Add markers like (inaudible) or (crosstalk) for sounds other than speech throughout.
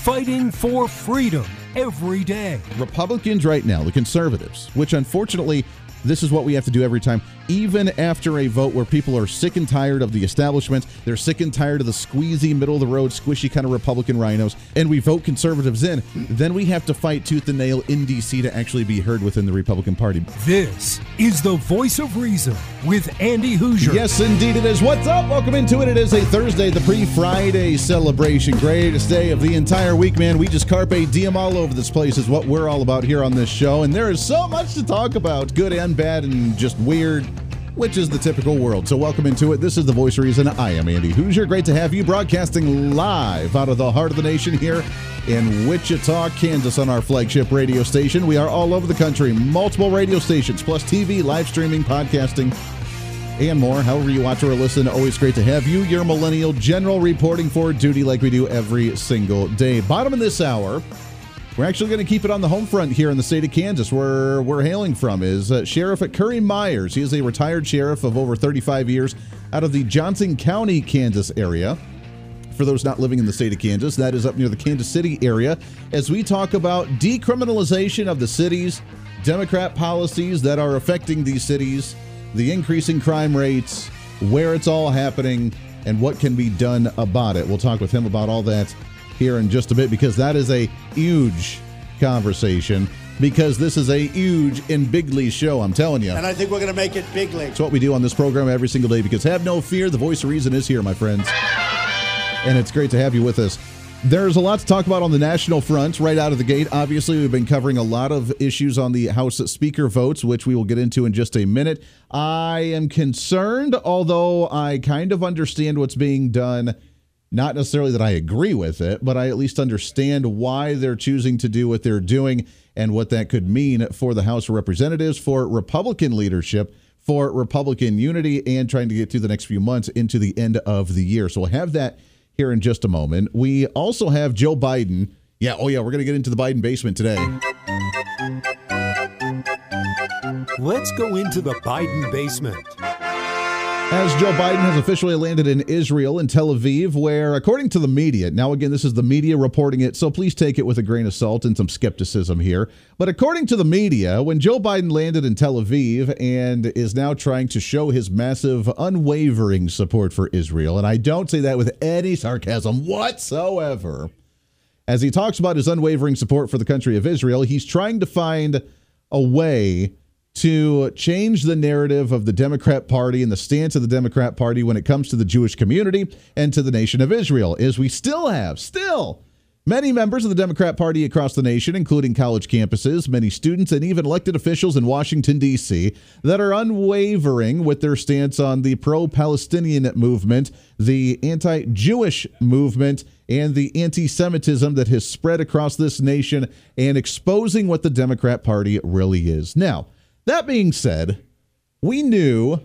fighting for freedom every day. Republicans right now, the conservatives, which unfortunately this is what we have to do every time, even after a vote where people are sick and tired of the establishment. They're sick and tired of the squeezy, middle of the road, squishy kind of Republican RINOs, and we vote conservatives in. Then we have to fight tooth and nail in D.C. to actually be heard within the Republican Party. This is the voice of reason with Andy Hooser. Yes, indeed it is. What's up? Welcome into it. It is a Thursday, the pre Friday celebration. Greatest day of the entire week, man. We just carpe diem all over this place, is what we're all about here on this show. And there is so much to talk about good and bad and just weird which is the typical world. So, welcome into it. This is the voice reason. I am Andy Hooser. Great to have you broadcasting live out of the heart of the nation here in Wichita, Kansas, on our flagship radio station. We are all over the country, multiple radio stations, plus TV, live streaming, podcasting, and more. However, you watch or listen, always great to have you, your millennial general, reporting for duty like we do every single day. Bottom of this hour. We're actually going to keep it on the home front here in the state of Kansas, where we're hailing from. Is uh, Sheriff at Currie Myers. He is a retired sheriff of over 35 years out of the Johnson County, Kansas area. For those not living in the state of Kansas, that is up near the Kansas City area. As we talk about decriminalization of the cities, Democrat policies that are affecting these cities, the increasing crime rates, where it's all happening, and what can be done about it. We'll talk with him about all that here in just a bit because that is a huge conversation because this is a huge and big league show, I'm telling you. And I think we're going to make it big league. It's what we do on this program every single day because have no fear, the voice of reason is here, my friends. And it's great to have you with us. There's a lot to talk about on the national front right out of the gate. Obviously, we've been covering a lot of issues on the House Speaker votes, which we will get into in just a minute. I am concerned, although I kind of understand what's being done not necessarily that I agree with it, but I at least understand why they're choosing to do what they're doing and what that could mean for the House of Representatives, for Republican leadership, for Republican unity, and trying to get through the next few months into the end of the year. So we'll have that here in just a moment. We also have Joe Biden. Yeah, oh yeah, we're going to get into the Biden basement today. Let's go into the Biden basement. As Joe Biden has officially landed in Israel in Tel Aviv, where, according to the media, now again, this is the media reporting it, so please take it with a grain of salt and some skepticism here. But according to the media, when Joe Biden landed in Tel Aviv and is now trying to show his massive, unwavering support for Israel, and I don't say that with any sarcasm whatsoever, as he talks about his unwavering support for the country of Israel, he's trying to find a way to change the narrative of the Democrat Party and the stance of the Democrat Party when it comes to the Jewish community and to the nation of Israel is we still have, still, many members of the Democrat Party across the nation, including college campuses, many students, and even elected officials in Washington, D.C., that are unwavering with their stance on the pro Palestinian movement, the anti Jewish movement, and the anti Semitism that has spread across this nation and exposing what the Democrat Party really is. Now, that being said, we knew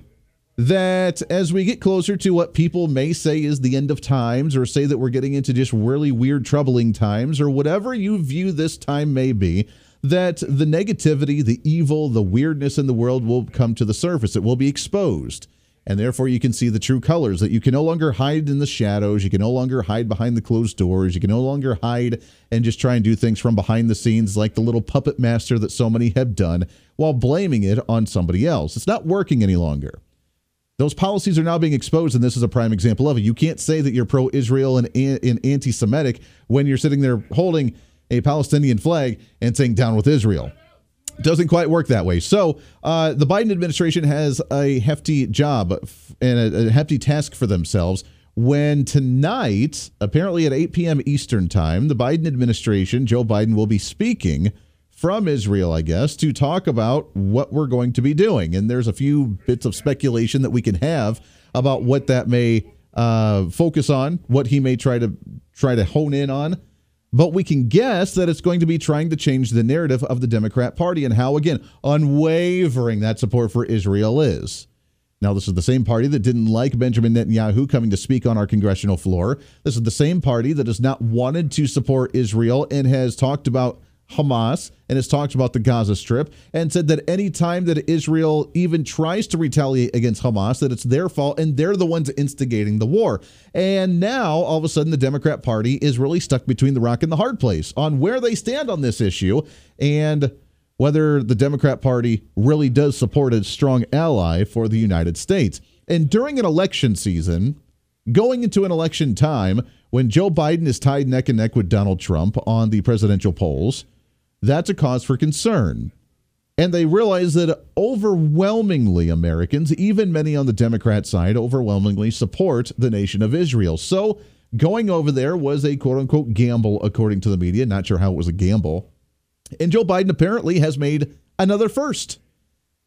that as we get closer to what people may say is the end of times, or say that we're getting into just really weird, troubling times, or whatever you view this time may be, that the negativity, the evil, the weirdness in the world will come to the surface. It will be exposed and therefore you can see the true colors that you can no longer hide in the shadows you can no longer hide behind the closed doors you can no longer hide and just try and do things from behind the scenes like the little puppet master that so many have done while blaming it on somebody else. It's not working any longer. Those policies are now being exposed and this is a prime example of it. You can't say that you're pro-israel and, and anti-semitic when you're sitting there holding a palestinian flag and saying down with israel doesn't quite work that way. So uh, the Biden administration has a hefty job and a, a hefty task for themselves. When tonight, apparently at 8 p.m. Eastern Time, the Biden administration, Joe Biden, will be speaking from Israel, I guess, to talk about what we're going to be doing. And there's a few bits of speculation that we can have about what that may uh, focus on, what he may try to try to hone in on but we can guess that it's going to be trying to change the narrative of the Democrat Party and how, again, unwavering that support for Israel is. Now, this is the same party that didn't like Benjamin Netanyahu coming to speak on our congressional floor. This is the same party that has not wanted to support Israel and has talked about Hamas and has talked about the Gaza Strip and said that any time that Israel even tries to retaliate against Hamas, that it's their fault and they're the ones instigating the war. And now, all of a sudden, the Democrat Party is really stuck between the rock and the hard place on where they stand on this issue and whether the Democrat Party really does support a strong ally for the United States. And during an election season, going into an election time when Joe Biden is tied neck and neck with Donald Trump on the presidential polls, that's a cause for concern. And they realize that overwhelmingly Americans, even many on the Democrat side, overwhelmingly support the nation of Israel. So going over there was a quote unquote gamble, according to the media. Not sure how it was a gamble. And Joe Biden apparently has made another first.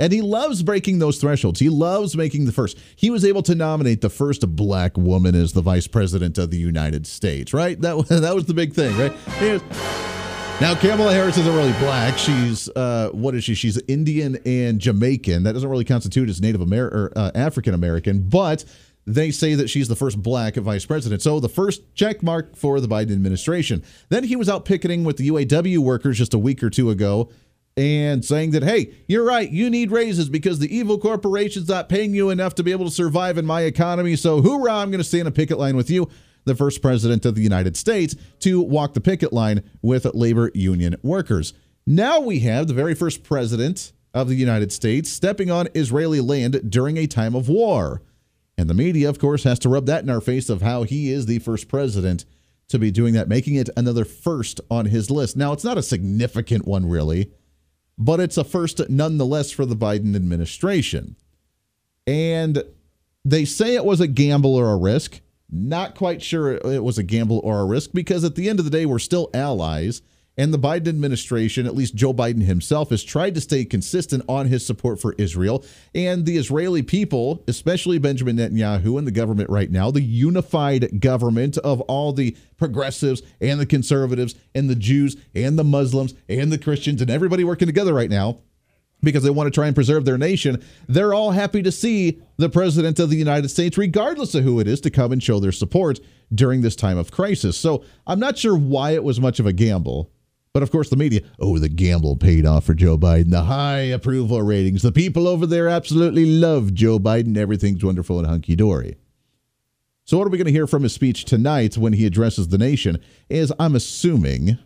And he loves breaking those thresholds. He loves making the first. He was able to nominate the first black woman as the vice president of the United States, right? That, (laughs) that was the big thing, right? Now, Kamala Harris isn't really black. She's uh, what is she? She's Indian and Jamaican. That doesn't really constitute as Native American or uh, African American, but they say that she's the first black vice president. So the first check mark for the Biden administration. Then he was out picketing with the UAW workers just a week or two ago and saying that, hey, you're right, you need raises because the evil corporation's not paying you enough to be able to survive in my economy. So hoorah, I'm going to stay in a picket line with you the first president of the United States to walk the picket line with labor union workers. Now we have the very first president of the United States stepping on Israeli land during a time of war. And the media, of course, has to rub that in our face of how he is the first president to be doing that, making it another first on his list. Now, it's not a significant one, really, but it's a first nonetheless for the Biden administration. And they say it was a gamble or a risk. Not quite sure it was a gamble or a risk because at the end of the day, we're still allies. And the Biden administration, at least Joe Biden himself, has tried to stay consistent on his support for Israel. And the Israeli people, especially Benjamin Netanyahu and the government right now, the unified government of all the progressives and the conservatives and the Jews and the Muslims and the Christians and everybody working together right now, because they want to try and preserve their nation, they're all happy to see the president of the United States, regardless of who it is, to come and show their support during this time of crisis. So I'm not sure why it was much of a gamble. But of course, the media, oh, the gamble paid off for Joe Biden. The high approval ratings. The people over there absolutely love Joe Biden. Everything's wonderful and hunky dory. So, what are we going to hear from his speech tonight when he addresses the nation? Is I'm assuming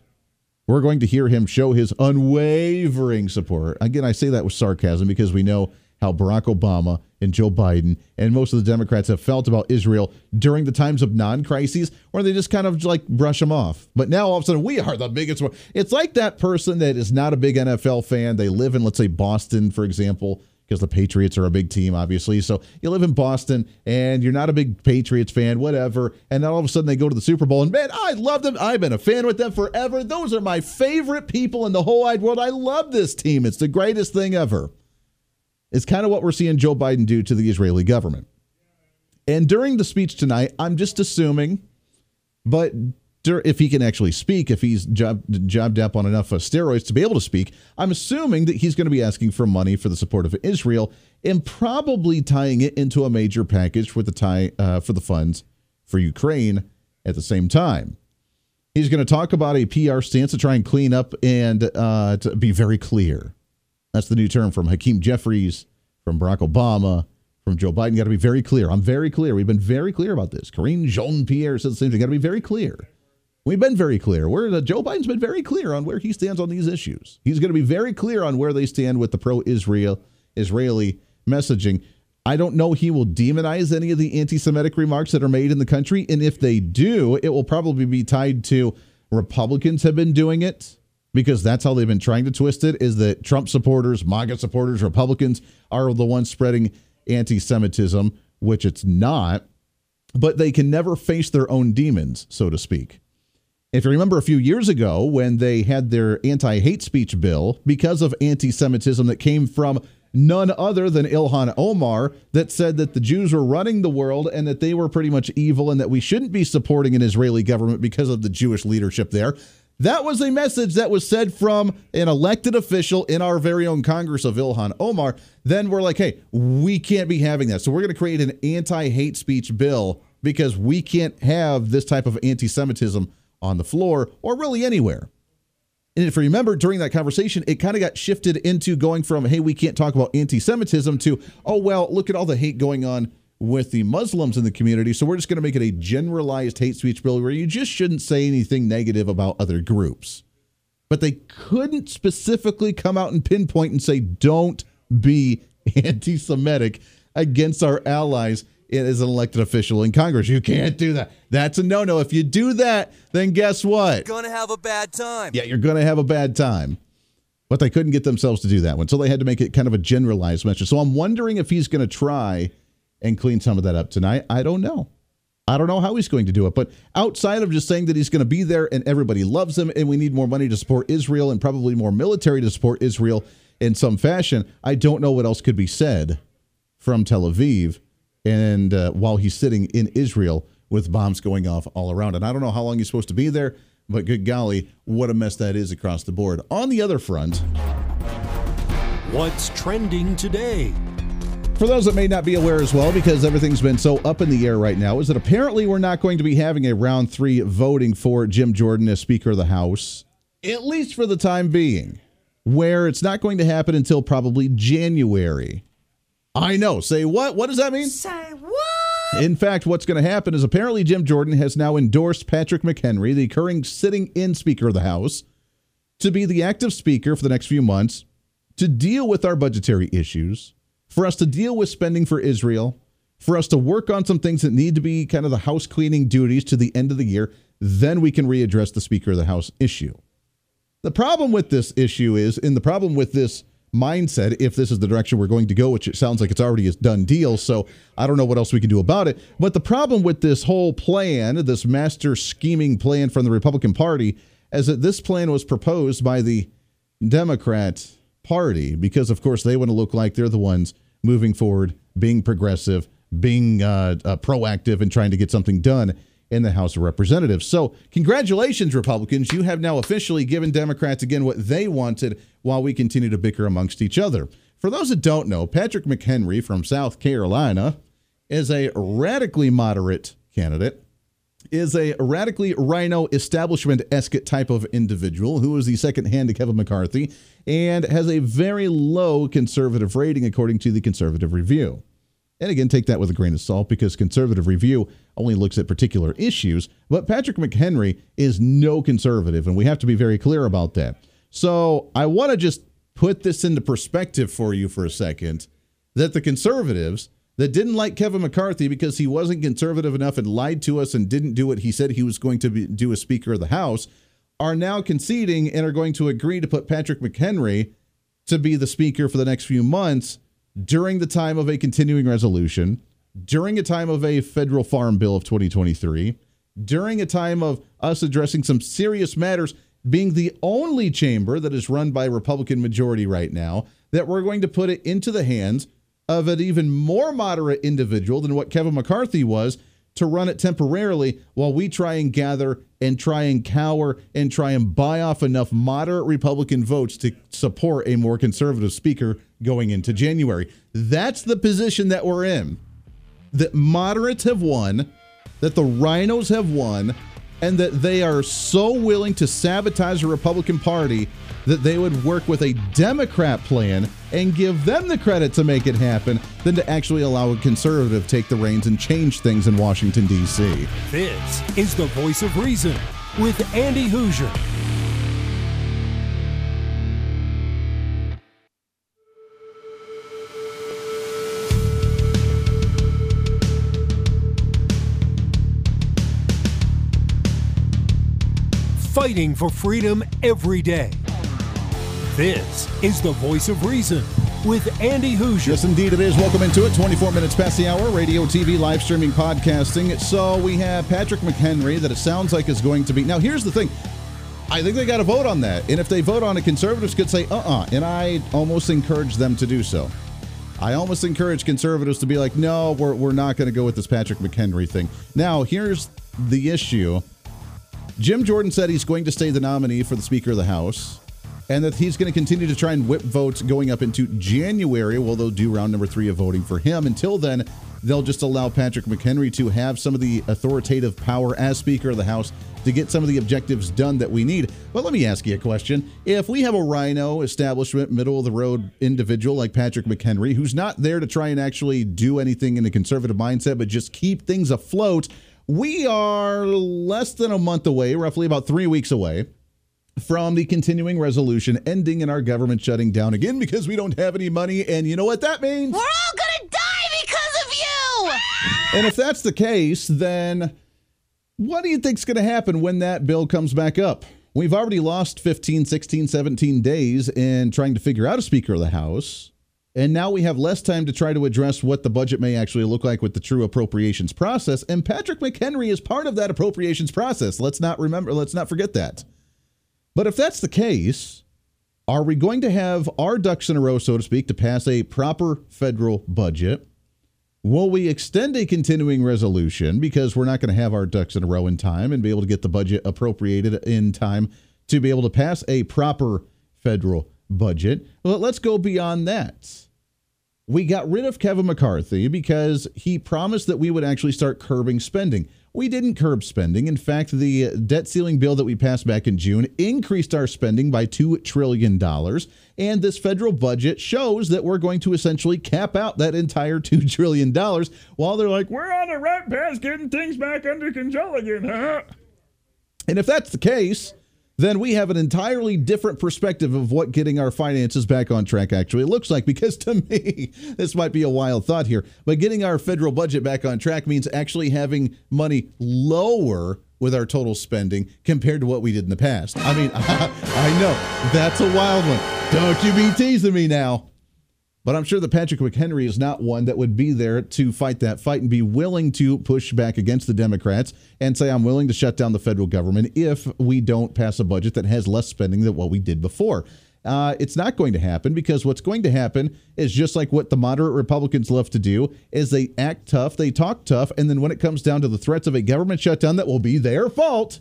we're going to hear him show his unwavering support. Again, I say that with sarcasm because we know how Barack Obama and Joe Biden and most of the Democrats have felt about Israel during the times of non crises, where they just kind of like brush them off. But now all of a sudden, we are the biggest one. It's like that person that is not a big NFL fan. They live in, let's say, Boston, for example, because the Patriots are a big team, obviously. So you live in Boston and you're not a big Patriots fan, whatever. And then all of a sudden they go to the Super Bowl and man, I love them. I've been a fan with them forever. Those are my favorite people in the whole wide world. I love this team. It's the greatest thing ever. It's kind of what we're seeing Joe Biden do to the Israeli government. And during the speech tonight, I'm just assuming, but if he can actually speak, if he's jobbed, up on enough uh, steroids to be able to speak, I'm assuming that he's going to be asking for money for the support of Israel and probably tying it into a major package for the tie uh, for the funds for Ukraine at the same time. He's going to talk about a PR stance to try and clean up and uh, to be very clear. That's the new term from Hakeem Jeffries, from Barack Obama, from Joe Biden. Got to be very clear. I'm very clear. We've been very clear about this. Karine Jean Pierre said the same thing. Got to be very clear. We've been very clear. Where uh, Joe Biden's been very clear on where he stands on these issues. He's going to be very clear on where they stand with the pro-Israel Israeli messaging. I don't know he will demonize any of the anti-Semitic remarks that are made in the country, and if they do, it will probably be tied to Republicans have been doing it because that's how they've been trying to twist it. Is that Trump supporters, MAGA supporters, Republicans are the ones spreading anti-Semitism, which it's not. But they can never face their own demons, so to speak. If you remember a few years ago when they had their anti hate speech bill because of anti Semitism that came from none other than Ilhan Omar, that said that the Jews were running the world and that they were pretty much evil and that we shouldn't be supporting an Israeli government because of the Jewish leadership there. That was a message that was said from an elected official in our very own Congress of Ilhan Omar. Then we're like, hey, we can't be having that. So we're going to create an anti hate speech bill because we can't have this type of anti Semitism on the floor or really anywhere. And if you remember during that conversation, it kind of got shifted into going from, hey, we can't talk about anti Semitism to, oh, well, look at all the hate going on with the Muslims in the community. So we're just going to make it a generalized hate speech bill where you just shouldn't say anything negative about other groups. But they couldn't specifically come out and pinpoint and say, don't be (laughs) anti Semitic against our allies as an elected official in Congress. You can't do that. That's a no no. If you do that, then guess what? You're gonna have a bad time. Yeah, you're going to have a bad time. But they couldn't get themselves to do that one. So they had to make it kind of a generalized measure. So I'm wondering if he's going to try and clean some of that up tonight. I don't know. I don't know how he's going to do it. But outside of just saying that he's going to be there and everybody loves him and we need more money to support Israel and probably more military to support Israel in some fashion, I don't know what else could be said from Tel Aviv and uh, while he's sitting in Israel with bombs going off all around. And I don't know how long he's supposed to be there, but good golly, what a mess that is across the board. On the other front, what's trending today? For those that may not be aware as well, because everything's been so up in the air right now, is that apparently we're not going to be having a round three voting for Jim Jordan as Speaker of the House, at least for the time being, where it's not going to happen until probably January. I know. Say what? What does that mean? Say what? In fact, what's going to happen is apparently Jim Jordan has now endorsed Patrick McHenry, the current sitting in Speaker of the House, to be the active Speaker for the next few months to deal with our budgetary issues, for us to deal with spending for Israel, for us to work on some things that need to be kind of the house cleaning duties to the end of the year. Then we can readdress the Speaker of the House issue. The problem with this issue is, and the problem with this mindset if this is the direction we're going to go, which it sounds like it's already a done deal. So I don't know what else we can do about it. But the problem with this whole plan, this master scheming plan from the Republican Party, is that this plan was proposed by the Democrat Party because, of course, they want to look like they're the ones moving forward, being progressive, being uh, uh, proactive, and trying to get something done in the House of Representatives. So, congratulations, Republicans. You have now officially given Democrats again what they wanted while we continue to bicker amongst each other. For those that don't know, Patrick McHenry from South Carolina is a radically moderate candidate, is a radically RINO establishment esque type of individual who is the second hand to Kevin McCarthy and has a very low conservative rating according to the Conservative Review. And again, take that with a grain of salt because conservative review only looks at particular issues. But Patrick McHenry is no conservative, and we have to be very clear about that. So I want to just put this into perspective for you for a second that the conservatives that didn't like Kevin McCarthy because he wasn't conservative enough and lied to us and didn't do what he said he was going to be, do as Speaker of the House are now conceding and are going to agree to put Patrick McHenry to be the Speaker for the next few months during the time of a continuing resolution, during a time of a federal farm bill of 2023, during a time of us addressing some serious matters, being the only chamber that is run by a Republican majority right now, that we're going to put it into the hands of an even more moderate individual than what Kevin McCarthy was to run it temporarily while we try and gather and try and cower and try and buy off enough moderate Republican votes to support a more conservative speaker going into January. That's the position that we're in. That moderates have won, that the RINOs have won, and that they are so willing to sabotage the Republican Party that they would work with a Democrat plan and give them the credit to make it happen than to actually allow a conservative take the reins and change things in Washington, D.C. This is the voice of reason with Andy Hooser. Fighting for freedom every day. This is the voice of reason with Andy Hooser. Yes, indeed, it is. Welcome into it. 24 minutes past the hour, radio, TV, live streaming, podcasting. So we have Patrick McHenry that it sounds like is going to be. Now, here's the thing. I think they got to vote on that. And if they vote on it, conservatives could say, uh uh-uh. uh. And I almost encourage them to do so. I almost encourage conservatives to be like, no, we're, we're not going to go with this Patrick McHenry thing. Now, here's the issue Jim Jordan said he's going to stay the nominee for the Speaker of the House and that he's going to continue to try and whip votes going up into January. Well, they'll do round number three of voting for him. Until then, they'll just allow Patrick McHenry to have some of the authoritative power as Speaker of the House to get some of the objectives done that we need. But let me ask you a question. If we have a RINO establishment, middle of the road individual like Patrick McHenry, who's not there to try and actually do anything in a conservative mindset, but just keep things afloat, we are less than a month away, roughly about three weeks away from the continuing resolution ending in our government shutting down again because we don't have any money. And you know what that means? We're all going to die because of you! (laughs) And if that's the case, then what do you think's going to happen when that bill comes back up? We've already lost 15, 16, 17 days in trying to figure out a Speaker of the House. And now we have less time to try to address what the budget may actually look like with the true appropriations process. And Patrick McHenry is part of that appropriations process. Let's not remember, let's not forget that. But if that's the case, are we going to have our ducks in a row, so to speak, to pass a proper federal budget? Will we extend a continuing resolution because we're not going to have our ducks in a row in time and be able to get the budget appropriated in time to be able to pass a proper federal budget? Well, let's go beyond that. We got rid of Kevin McCarthy because he promised that we would actually start curbing spending. We didn't curb spending. In fact, the debt ceiling bill that we passed back in June increased our spending by $2 trillion. And this federal budget shows that we're going to essentially cap out that entire $2 (laughs) trillion while they're like, we're on the right path getting things back under control again, huh? And if that's the case, then we have an entirely different perspective of what getting our finances back on track actually looks like. Because to (laughs) me, this might be a wild thought here, but getting our federal budget back on track means actually having money lower with our total spending compared to what we did in the past. I mean, (laughs) I, know that's a wild one. Don't you be teasing me now. But I'm sure that Patrick McHenry is not one that would be there to fight that fight and be willing to push back against the Democrats and say, I'm willing to shut down the federal government if we don't pass a budget that has less spending than what we did before. Uh, it's not going to happen because what's going to happen is just like what the moderate Republicans love to do is they act tough, they talk tough, and then when it comes down to the threats of a government shutdown that will be their fault,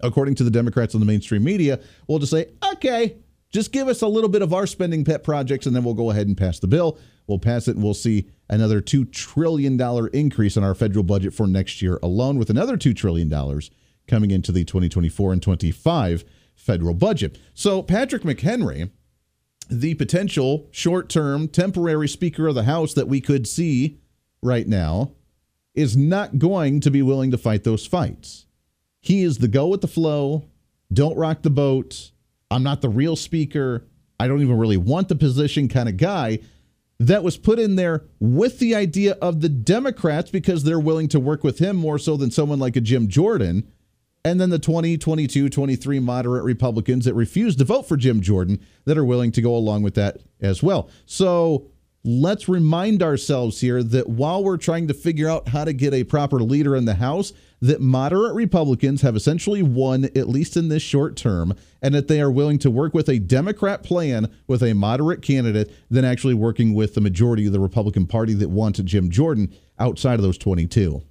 according to the Democrats on the mainstream media, we'll just say, okay, just give us a little bit of our spending pet projects, and then we'll go ahead and pass the bill. We'll pass it, and we'll see another $2 trillion increase in our federal budget for next year alone, with another $2 trillion coming into the 2024 and 25 federal budget. So, Patrick McHenry, the potential short term, temporary Speaker of the House that we could see right now, is not going to be willing to fight those fights. He is the go with the flow, don't rock the boat I'm not the real speaker. I don't even really want the position kind of guy that was put in there with the idea of the Democrats because they're willing to work with him more so than someone like a Jim Jordan. And then the 20, 22, 23 moderate Republicans that refuse to vote for Jim Jordan that are willing to go along with that as well. So let's remind ourselves here that while we're trying to figure out how to get a proper leader in the House, that moderate Republicans have essentially won, at least in this short term, and that they are willing to work with a Democrat plan with a moderate candidate than actually working with the majority of the Republican Party that wanted Jim Jordan outside of those 22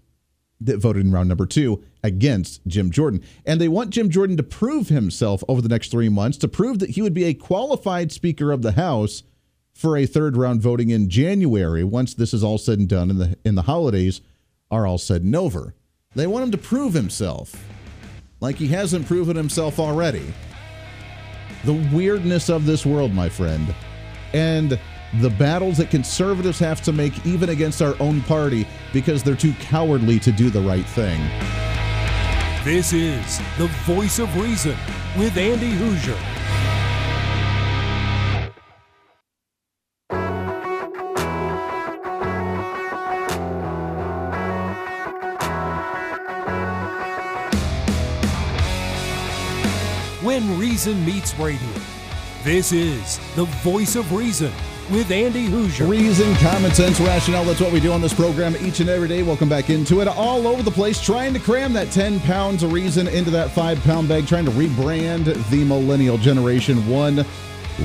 that voted in round number two against Jim Jordan. And they want Jim Jordan to prove himself over the next three months, to prove that he would be a qualified Speaker of the House for a third round voting in January once this is all said and done and the, and the holidays are all said and over. They want him to prove himself like he hasn't proven himself already. The weirdness of this world, my friend, and the battles that conservatives have to make even against our own party because they're too cowardly to do the right thing. This is the voice of reason with Andy Hooser. Reason Meets Radio. This is the voice of reason with Andy Hooser. Reason, common sense, rationale. That's what we do on this program each and every day. Welcome back into it. All over the place, trying to cram that 10 pounds of reason into that five pound bag, trying to rebrand the millennial generation one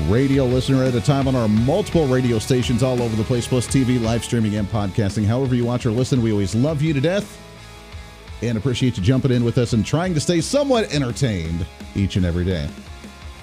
radio listener at a time on our multiple radio stations all over the place, plus TV, live streaming, and podcasting. However, you watch or listen, we always love you to death and appreciate you jumping in with us and trying to stay somewhat entertained each and every day.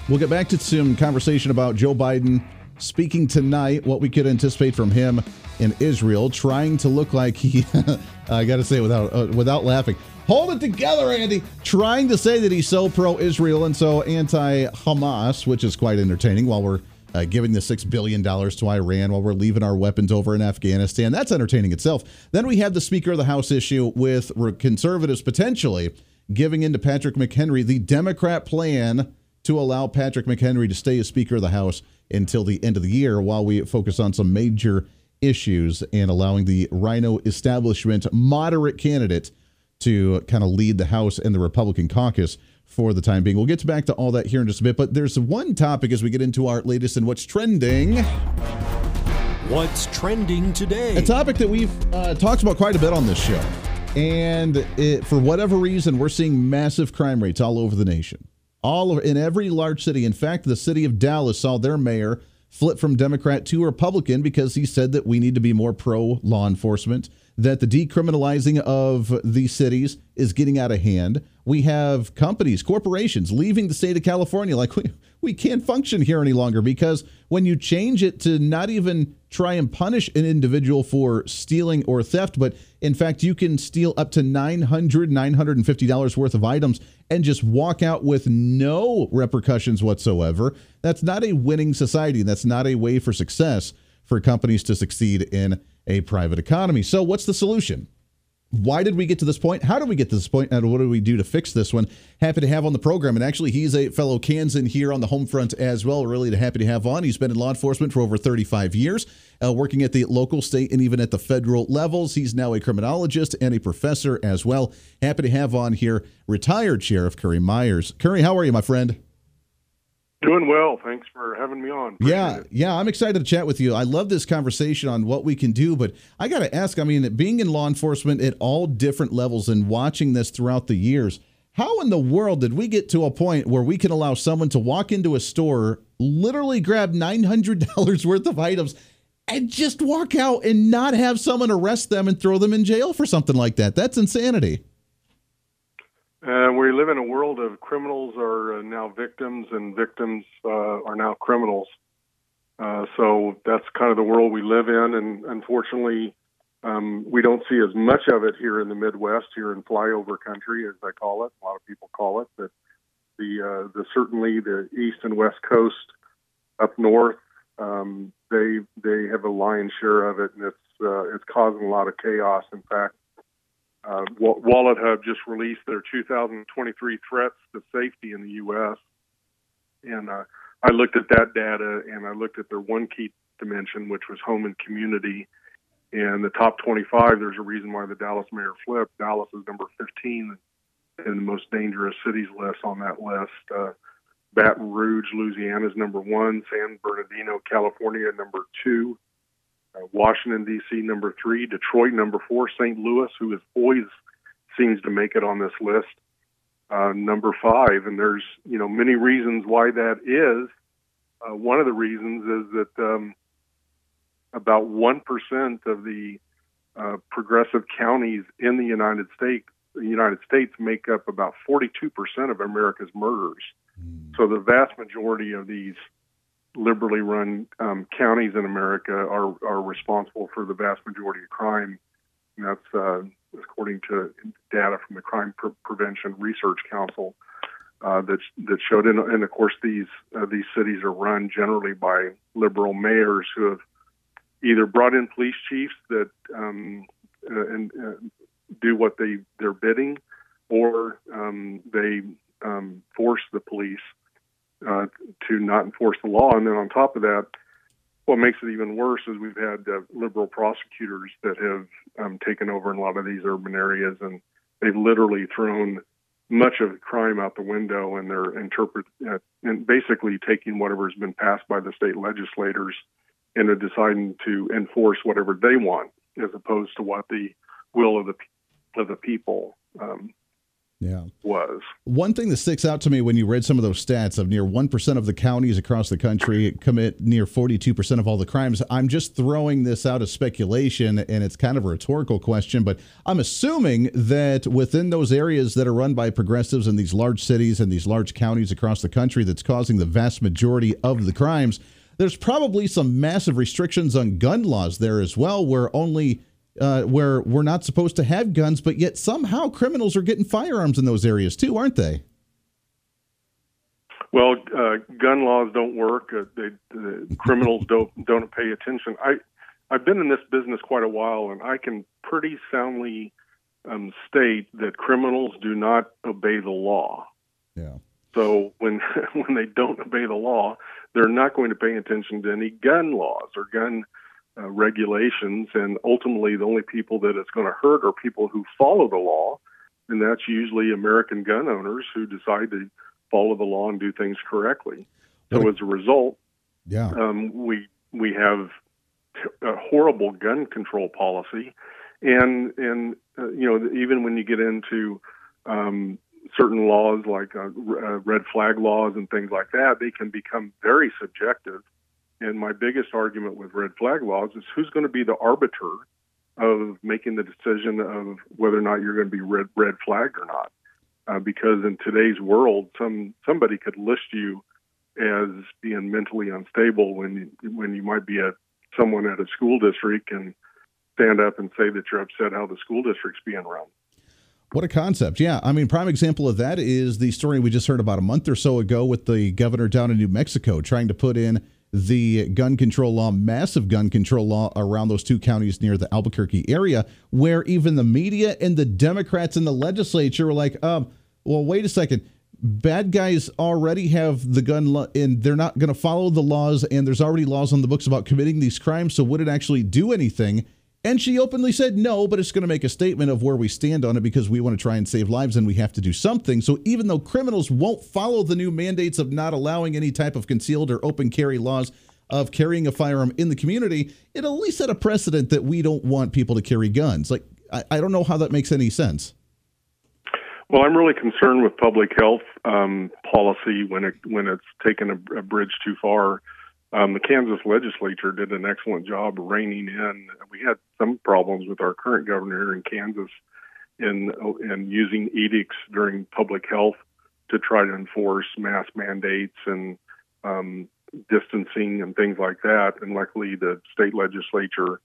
We'll get back to some conversation about Joe Biden speaking tonight. What we could anticipate from him in Israel, trying to look like he, (laughs) I got to say without uh, without laughing, hold it together, Andy. Trying to say that he's so pro-Israel and so anti-Hamas, which is quite entertaining. While we're uh, giving the $6 billion to Iran while we're leaving our weapons over in Afghanistan. That's entertaining itself. Then we have the Speaker of the House issue with conservatives potentially giving in to Patrick McHenry the Democrat plan to allow Patrick McHenry to stay as Speaker of the House until the end of the year while we focus on some major issues and allowing the RINO establishment moderate candidate to kind of lead the House and the Republican caucus for the time being. We'll get back to all that here in just a bit, but there's one topic as we get into our latest and what's trending. What's trending today? A topic that we've uh, talked about quite a bit on this show. And it, for whatever reason, we're seeing massive crime rates all over the nation. All over, in every large city. In fact, the city of Dallas saw their mayor flip from Democrat to Republican because he said that we need to be more pro law enforcement that the decriminalizing of these cities is getting out of hand. We have companies, corporations leaving the state of California like (laughs) we, we can't function here any longer because when you change it to not even try and punish an individual for stealing or theft, but in fact, you can steal up to $900, $950 worth of items and just walk out with no repercussions whatsoever. That's not a winning society. That's not a way for success for companies to succeed in a private economy. So, what's the solution? Why did we get to this point? How did we get to this point? And what do we do to fix this one? Happy to have on the program. And actually, he's a fellow Kansan here on the home front as well. Really happy to have on. He's been in law enforcement for over 35 years, uh, working at the local, state, and even at the federal levels. He's now a criminologist and a professor as well. Happy to have on here retired Sheriff Currie Myers. Currie, how are you, my friend? Doing well. Thanks for having me on. Appreciate yeah, it. yeah, I'm excited to chat with you. I love this conversation on what we can do, but I got to ask I mean, being in law enforcement at all different levels and watching this throughout the years, how in the world did we get to a point where we can allow someone to walk into a store, literally grab $900 (laughs) worth of items, and just walk out and not have someone arrest them and throw them in jail for something like that? That's insanity. Uh, we live in a world of criminals are uh, now victims and victims uh, are now criminals. Uh, so that's kind of the world we live in, and unfortunately, um, we don't see as much of it here in the Midwest, here in flyover country, as I call it. A lot of people call it. But the uh, the certainly the east and west coast up north, um, they they have a lion's share of it, and it's uh, it's causing a lot of chaos. In fact, uh, WalletHub just released their 2023 threats to safety in the U.S. And uh, I looked at that data and I looked at their one key dimension, which was home and community. And the top 25, there's a reason why the Dallas mayor flipped. Dallas is number 15 in the most dangerous cities list on that list. Uh, Baton Rouge, Louisiana is number one. San Bernardino, California, number two Washington D.C. number three, Detroit number four, St. Louis, who is always seems to make it on this list, uh, number five. And there's you know many reasons why that is. Uh, one of the reasons is that um, about one percent of the uh, progressive counties in the United States the United States make up about 42% of America's murders. Mm. So the vast majority of these liberally run um, counties in America are are responsible for the vast majority of crime. And that's uh, according to data from the Crime Pre- Prevention Research Council uh, that that showed. And, and of course, these uh, these cities are run generally by liberal mayors who have either brought in police chiefs that um, uh, and uh, do what they they're bidding, or um, they um, force the police uh, to not enforce the law. And then on top of that, what makes it even worse is we've had uh, liberal prosecutors that have um, taken over in a lot of these urban areas, and they've literally thrown much of crime out the window, and they're interpret uh, and basically taking whatever has been passed by the state legislators and are deciding to enforce whatever they want, as opposed to what the will of the of the people um, yeah. was. One thing that sticks out to me when you read some of those stats of near 1% of the counties across the country commit near 42% of all the crimes. I'm just throwing this out as speculation, and it's kind of a rhetorical question, but I'm assuming that within those areas that are run by progressives in these large cities and these large counties across the country that's causing the vast majority of the crimes, there's probably some massive restrictions on gun laws there as well, where only uh, where we're not supposed to have guns, but yet somehow criminals are getting firearms in those areas too, aren't they? Well, uh, gun laws don't work. Uh, they, the criminals (laughs) don't don't pay attention. I I've been in this business quite a while, and I can pretty soundly um, state that criminals do not obey the law. Yeah. So when (laughs) when they don't obey the law, they're not going to pay attention to any gun laws or gun uh, regulations, and ultimately, the only people that it's going to hurt are people who follow the law, and that's usually American gun owners who decide to follow the law and do things correctly. So as a result, yeah, um, we we have a horrible gun control policy, and and uh, you know even when you get into um, certain laws like uh, uh, red flag laws and things like that, they can become very subjective. And my biggest argument with red flag laws is who's going to be the arbiter of making the decision of whether or not you're going to be red red flagged or not. Uh, because in today's world, some somebody could list you as being mentally unstable when you, when you might be a someone at a school district and stand up and say that you're upset how the school district's being run. What a concept. Yeah. I mean, prime example of that is the story we just heard about a month or so ago with the governor down in New Mexico trying to put in the gun control law, massive gun control law around those two counties near the Albuquerque area, where even the media and the Democrats in the legislature were like, um, well, wait a second. Bad guys already have the gun and they're not going to follow the laws, and there's already laws on the books about committing these crimes. So, would it actually do anything? And she openly said no, but it's going to make a statement of where we stand on it because we want to try and save lives and we have to do something. So even though criminals won't follow the new mandates of not allowing any type of concealed or open carry laws of carrying a firearm in the community, it at least set a precedent that we don't want people to carry guns. Like, I, I don't know how that makes any sense. Well, I'm really concerned with public health um, policy when it when it's taken a, a bridge too far. Um, the Kansas legislature did an excellent job reining in. We had some problems with our current governor in Kansas in in using edicts during public health to try to enforce mask mandates and um, distancing and things like that. And luckily, the state legislature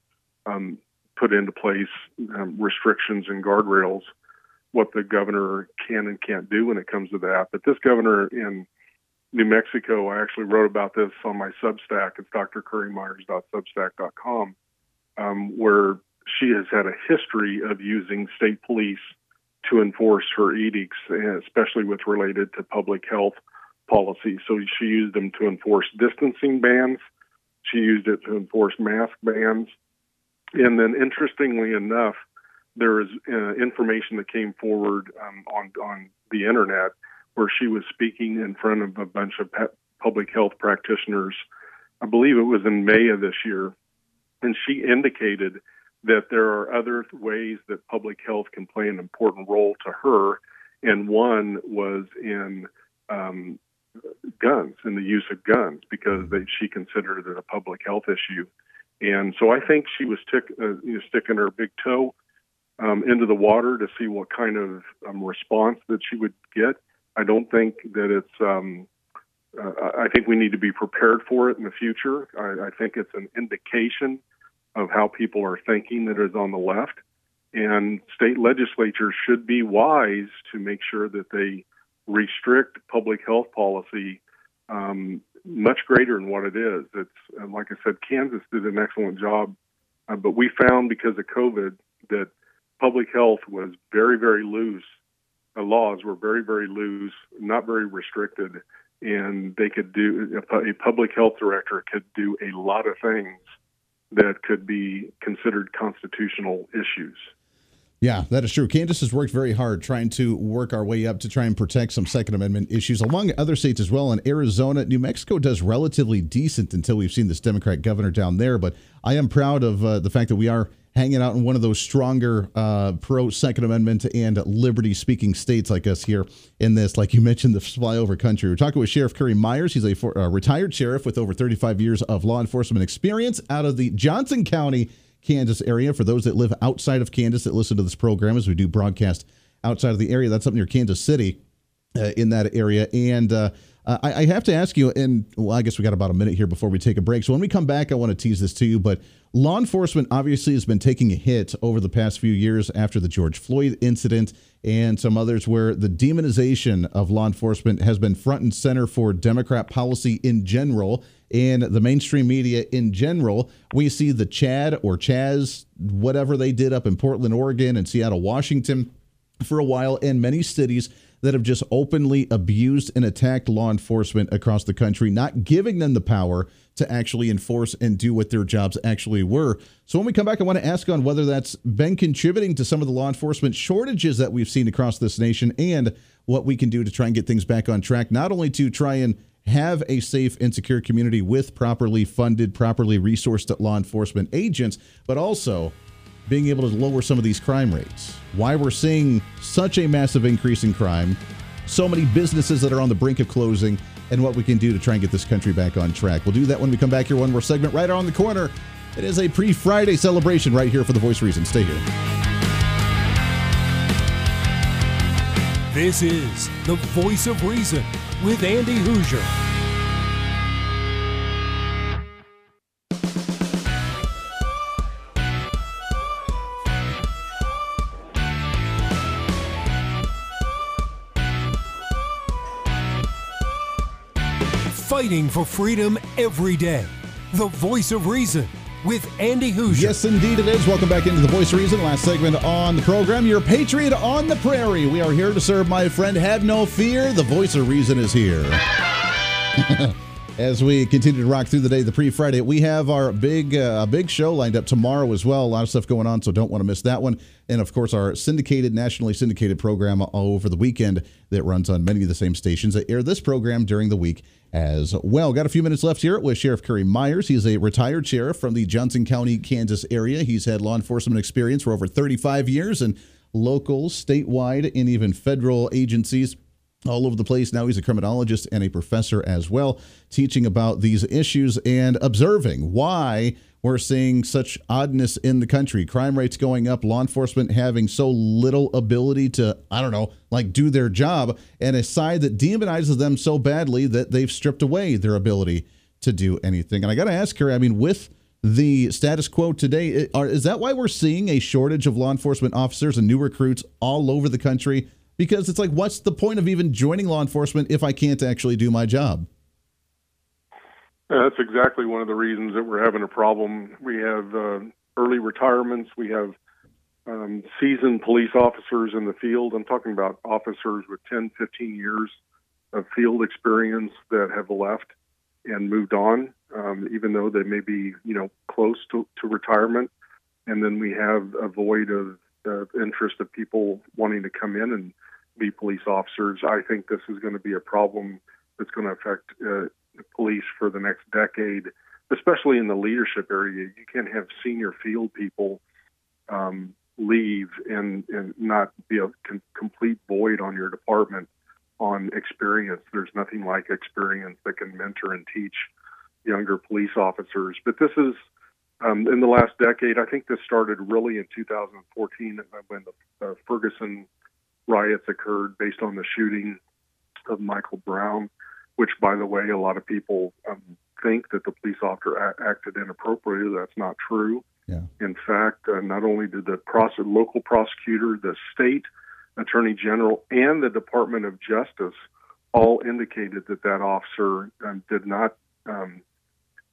um, put into place um, restrictions and guardrails what the governor can and can't do when it comes to that. But this governor in New Mexico, I actually wrote about this on my Substack. It's drcurriemyers.substack.com, um, where she has had a history of using state police to enforce her edicts, especially with related to public health policy. So she used them to enforce distancing bans. She used it to enforce mask bans. And then, interestingly enough, there is uh, information that came forward um, on on the internet where she was speaking in front of a bunch of public health practitioners. I believe it was in May of this year, and she indicated that there are other ways that public health can play an important role to her, and one was in um, guns, in the use of guns, because they, she considered it a public health issue. And so I think she was tick, uh, you know, sticking her big toe um, into the water to see what kind of um, response that she would get. I don't think that it's. Um, uh, I think we need to be prepared for it in the future. I, I think it's an indication of how people are thinking that is on the left, and state legislatures should be wise to make sure that they restrict public health policy um, much greater than what it is. It's like I said, Kansas did an excellent job, uh, but we found because of COVID that public health was very, very loose laws were very, very loose, not very restricted, and they could do a public health director could do a lot of things that could be considered constitutional issues. Yeah, that is true. Kansas has worked very hard trying to work our way up to try and protect some Second Amendment issues, along other states as well. In Arizona, New Mexico does relatively decent until we've seen this Democrat governor down there. But I am proud of uh, the fact that we are hanging out in one of those stronger uh, pro Second Amendment and liberty speaking states like us here in this, like you (laughs) mentioned, the flyover country. We're talking with Sheriff Currie Myers. He's a for, uh, retired sheriff with over 35 years of law enforcement experience out of the Johnson County, Kansas area. For those that live outside of Kansas that listen to this program, as we do broadcast outside of the area, that's up near Kansas City. Uh, in that area. And uh, Uh, I, I, have to ask you, and well, I guess we got about a minute here before we take a break. So when we come back, I want to tease this to you. But law enforcement obviously has been taking a hit over the past few years after the George Floyd incident and some others, where the demonization of law enforcement has been front and center for Democrat policy in general and the mainstream media in general. We see the Chad or Chaz, whatever they did up in Portland, Oregon, and Seattle, Washington, for a while, and many cities that have just openly abused and attacked law enforcement across the country, not giving them the power to actually enforce and do what their jobs actually were. So when we come back, I want to ask on whether that's been contributing to some of the law enforcement shortages that we've seen across this nation and what we can do to try and get things back on track, not only to try and have a safe and secure community with properly funded, properly resourced law enforcement agents, but also being able to lower some of these crime rates. Why we're seeing such a massive increase in crime, so many businesses that are on the brink of closing, and what we can do to try and get this country back on track. We'll do that when we come back here. One more segment right around the corner. It is a pre Friday celebration right here for the Voice Reason. Stay here. This is the Voice of Reason with Andy Hooser. Fighting for freedom every day. The voice of reason with Andy Hooser. Yes, indeed it is. Welcome back into the Voice of Reason. Last segment on the program. Your patriot on the prairie. We are here to serve, my friend. Have no fear. The Voice of Reason is here. (laughs) As we continue to rock through the day, the pre-Friday, we have our big, uh, big show lined up tomorrow as well. A lot of stuff going on, so don't want to miss that one. And of course, our syndicated, nationally syndicated program over the weekend that runs on many of the same stations that air this program during the week as well. Got a few minutes left here with Sheriff Currie Myers. He's a retired sheriff from the Johnson County, Kansas area. He's had law enforcement experience for over 35 years and local, statewide, and even federal agencies all over the place. Now he's a criminologist and a professor as well, teaching about these issues and observing why we're seeing such oddness in the country. Crime rates going up, law enforcement having so little ability to, I don't know, like do their job, and a side that demonizes them so badly that they've stripped away their ability to do anything. And I got to ask her, I mean, with the status quo today, is that why we're seeing a shortage of law enforcement officers and new recruits all over the country? Because it's like, what's the point of even joining law enforcement if I can't actually do my job? that's exactly one of the reasons that we're having a problem. We have uh, early retirements. We have um, seasoned police officers in the field. I'm talking about officers with 10, 15 years of field experience that have left and moved on, um, even though they may be, you know, close to, to retirement. And then we have a void of uh, interest of people wanting to come in and be police officers. I think this is going to be a problem that's going to affect uh, police for the next decade, especially in the leadership area. You can't have senior field people um, leave and, and not be a con- complete void on your department on experience. There's nothing like experience that can mentor and teach younger police officers. But this is um, in the last decade. I think this started really in 2014 when the uh, Ferguson riots occurred based on the shooting of Michael Brown, which, by the way, a lot of people um, think that the police officer a- acted inappropriately. That's not true. Yeah. In fact, uh, not only did the pros- local prosecutor, the state attorney general, and the Department of Justice all indicated that that officer um, did not um,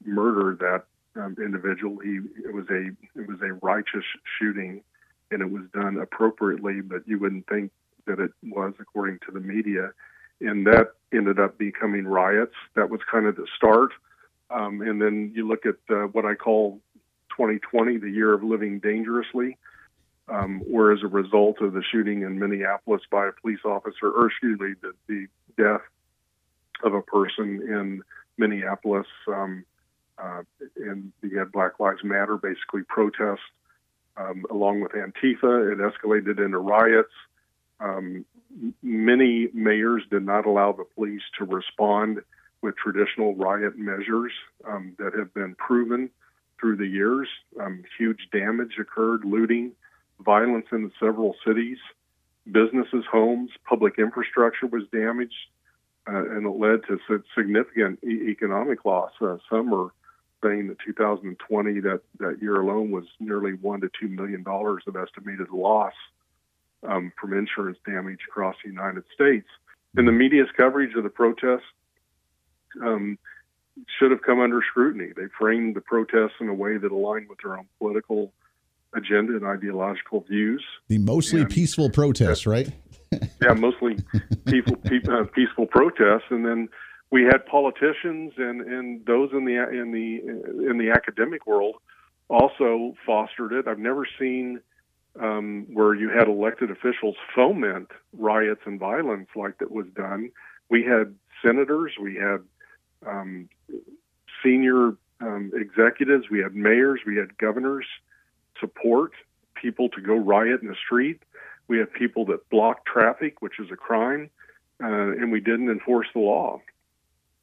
murder that um, individual. He it was a it was a righteous shooting, and it was done appropriately. But you wouldn't think that it was, according to the media. And that ended up becoming riots. That was kind of the start. Um, and then you look at uh, what I call 2020, the year of living dangerously, um, where as a result of the shooting in Minneapolis by a police officer, or excuse me, the, the death of a person in Minneapolis, um, uh, and you had Black Lives Matter basically protest um, along with Antifa. It escalated into riots. Um, many mayors did not allow the police to respond with traditional riot measures um, that have been proven through the years. Um, huge damage occurred, looting, violence in several cities, businesses, homes, public infrastructure was damaged. uh, and it led to significant e- economic loss. Uh, some are saying that 2020, that that year alone, was nearly one to two million dollars of estimated loss um, from insurance damage across the United States. And the media's coverage of the protests um, should have come under scrutiny. They framed the protests in a way that aligned with their own political agenda and ideological views. The mostly and, peaceful protests, right? yeah, mostly peaceful, uh, peaceful protests, and then we had politicians and, and those in the in the in the academic world also fostered it. I've never seen um, where you had elected officials foment riots and violence like that was done. We had senators, we had um, senior um, executives, we had mayors, we had governors support people to go riot in the street. We had people that blocked traffic, which is a crime, uh, and we didn't enforce the law.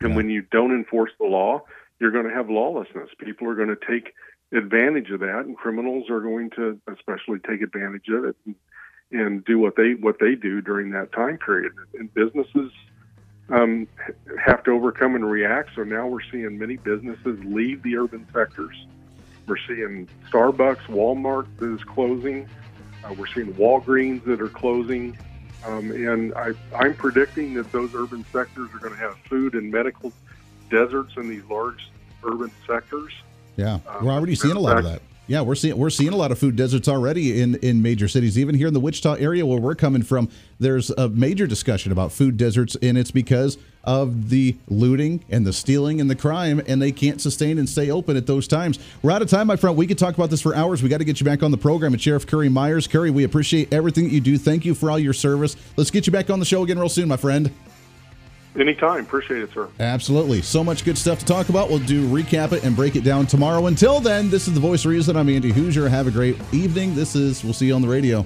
And when you don't enforce the law, you're going to have lawlessness. People are going to take advantage of that, and criminals are going to especially take advantage of it and, and do what they what they do during that time period. And businesses um, have to overcome and react. So now we're seeing many businesses leave the urban sectors. We're seeing Starbucks, Walmart that is closing. Uh, we're seeing Walgreens that are closing. Um, and I, I'm predicting that those urban sectors are going to have food and medical deserts in these large urban sectors. Yeah, um, we're already seeing a lot fact, of that. Yeah, we're seeing we're seeing a lot of food deserts already in in major cities. Even here in the Wichita area where we're coming from, there's a major discussion about food deserts, and it's because of the looting and the stealing and the crime, and they can't sustain and stay open at those times. We're out of time, my friend. We could talk about this for hours. We got to get you back on the program. And Sheriff Currie Myers, Currie, we appreciate everything that you do. Thank you for all your service. Let's get you back on the show again real soon, my friend. Anytime. Appreciate it, sir. Absolutely. So much good stuff to talk about. We'll do recap it and break it down tomorrow. Until then, this is the voice of reason. I'm Andy Hooser. Have a great evening. This is, we'll see you on the radio.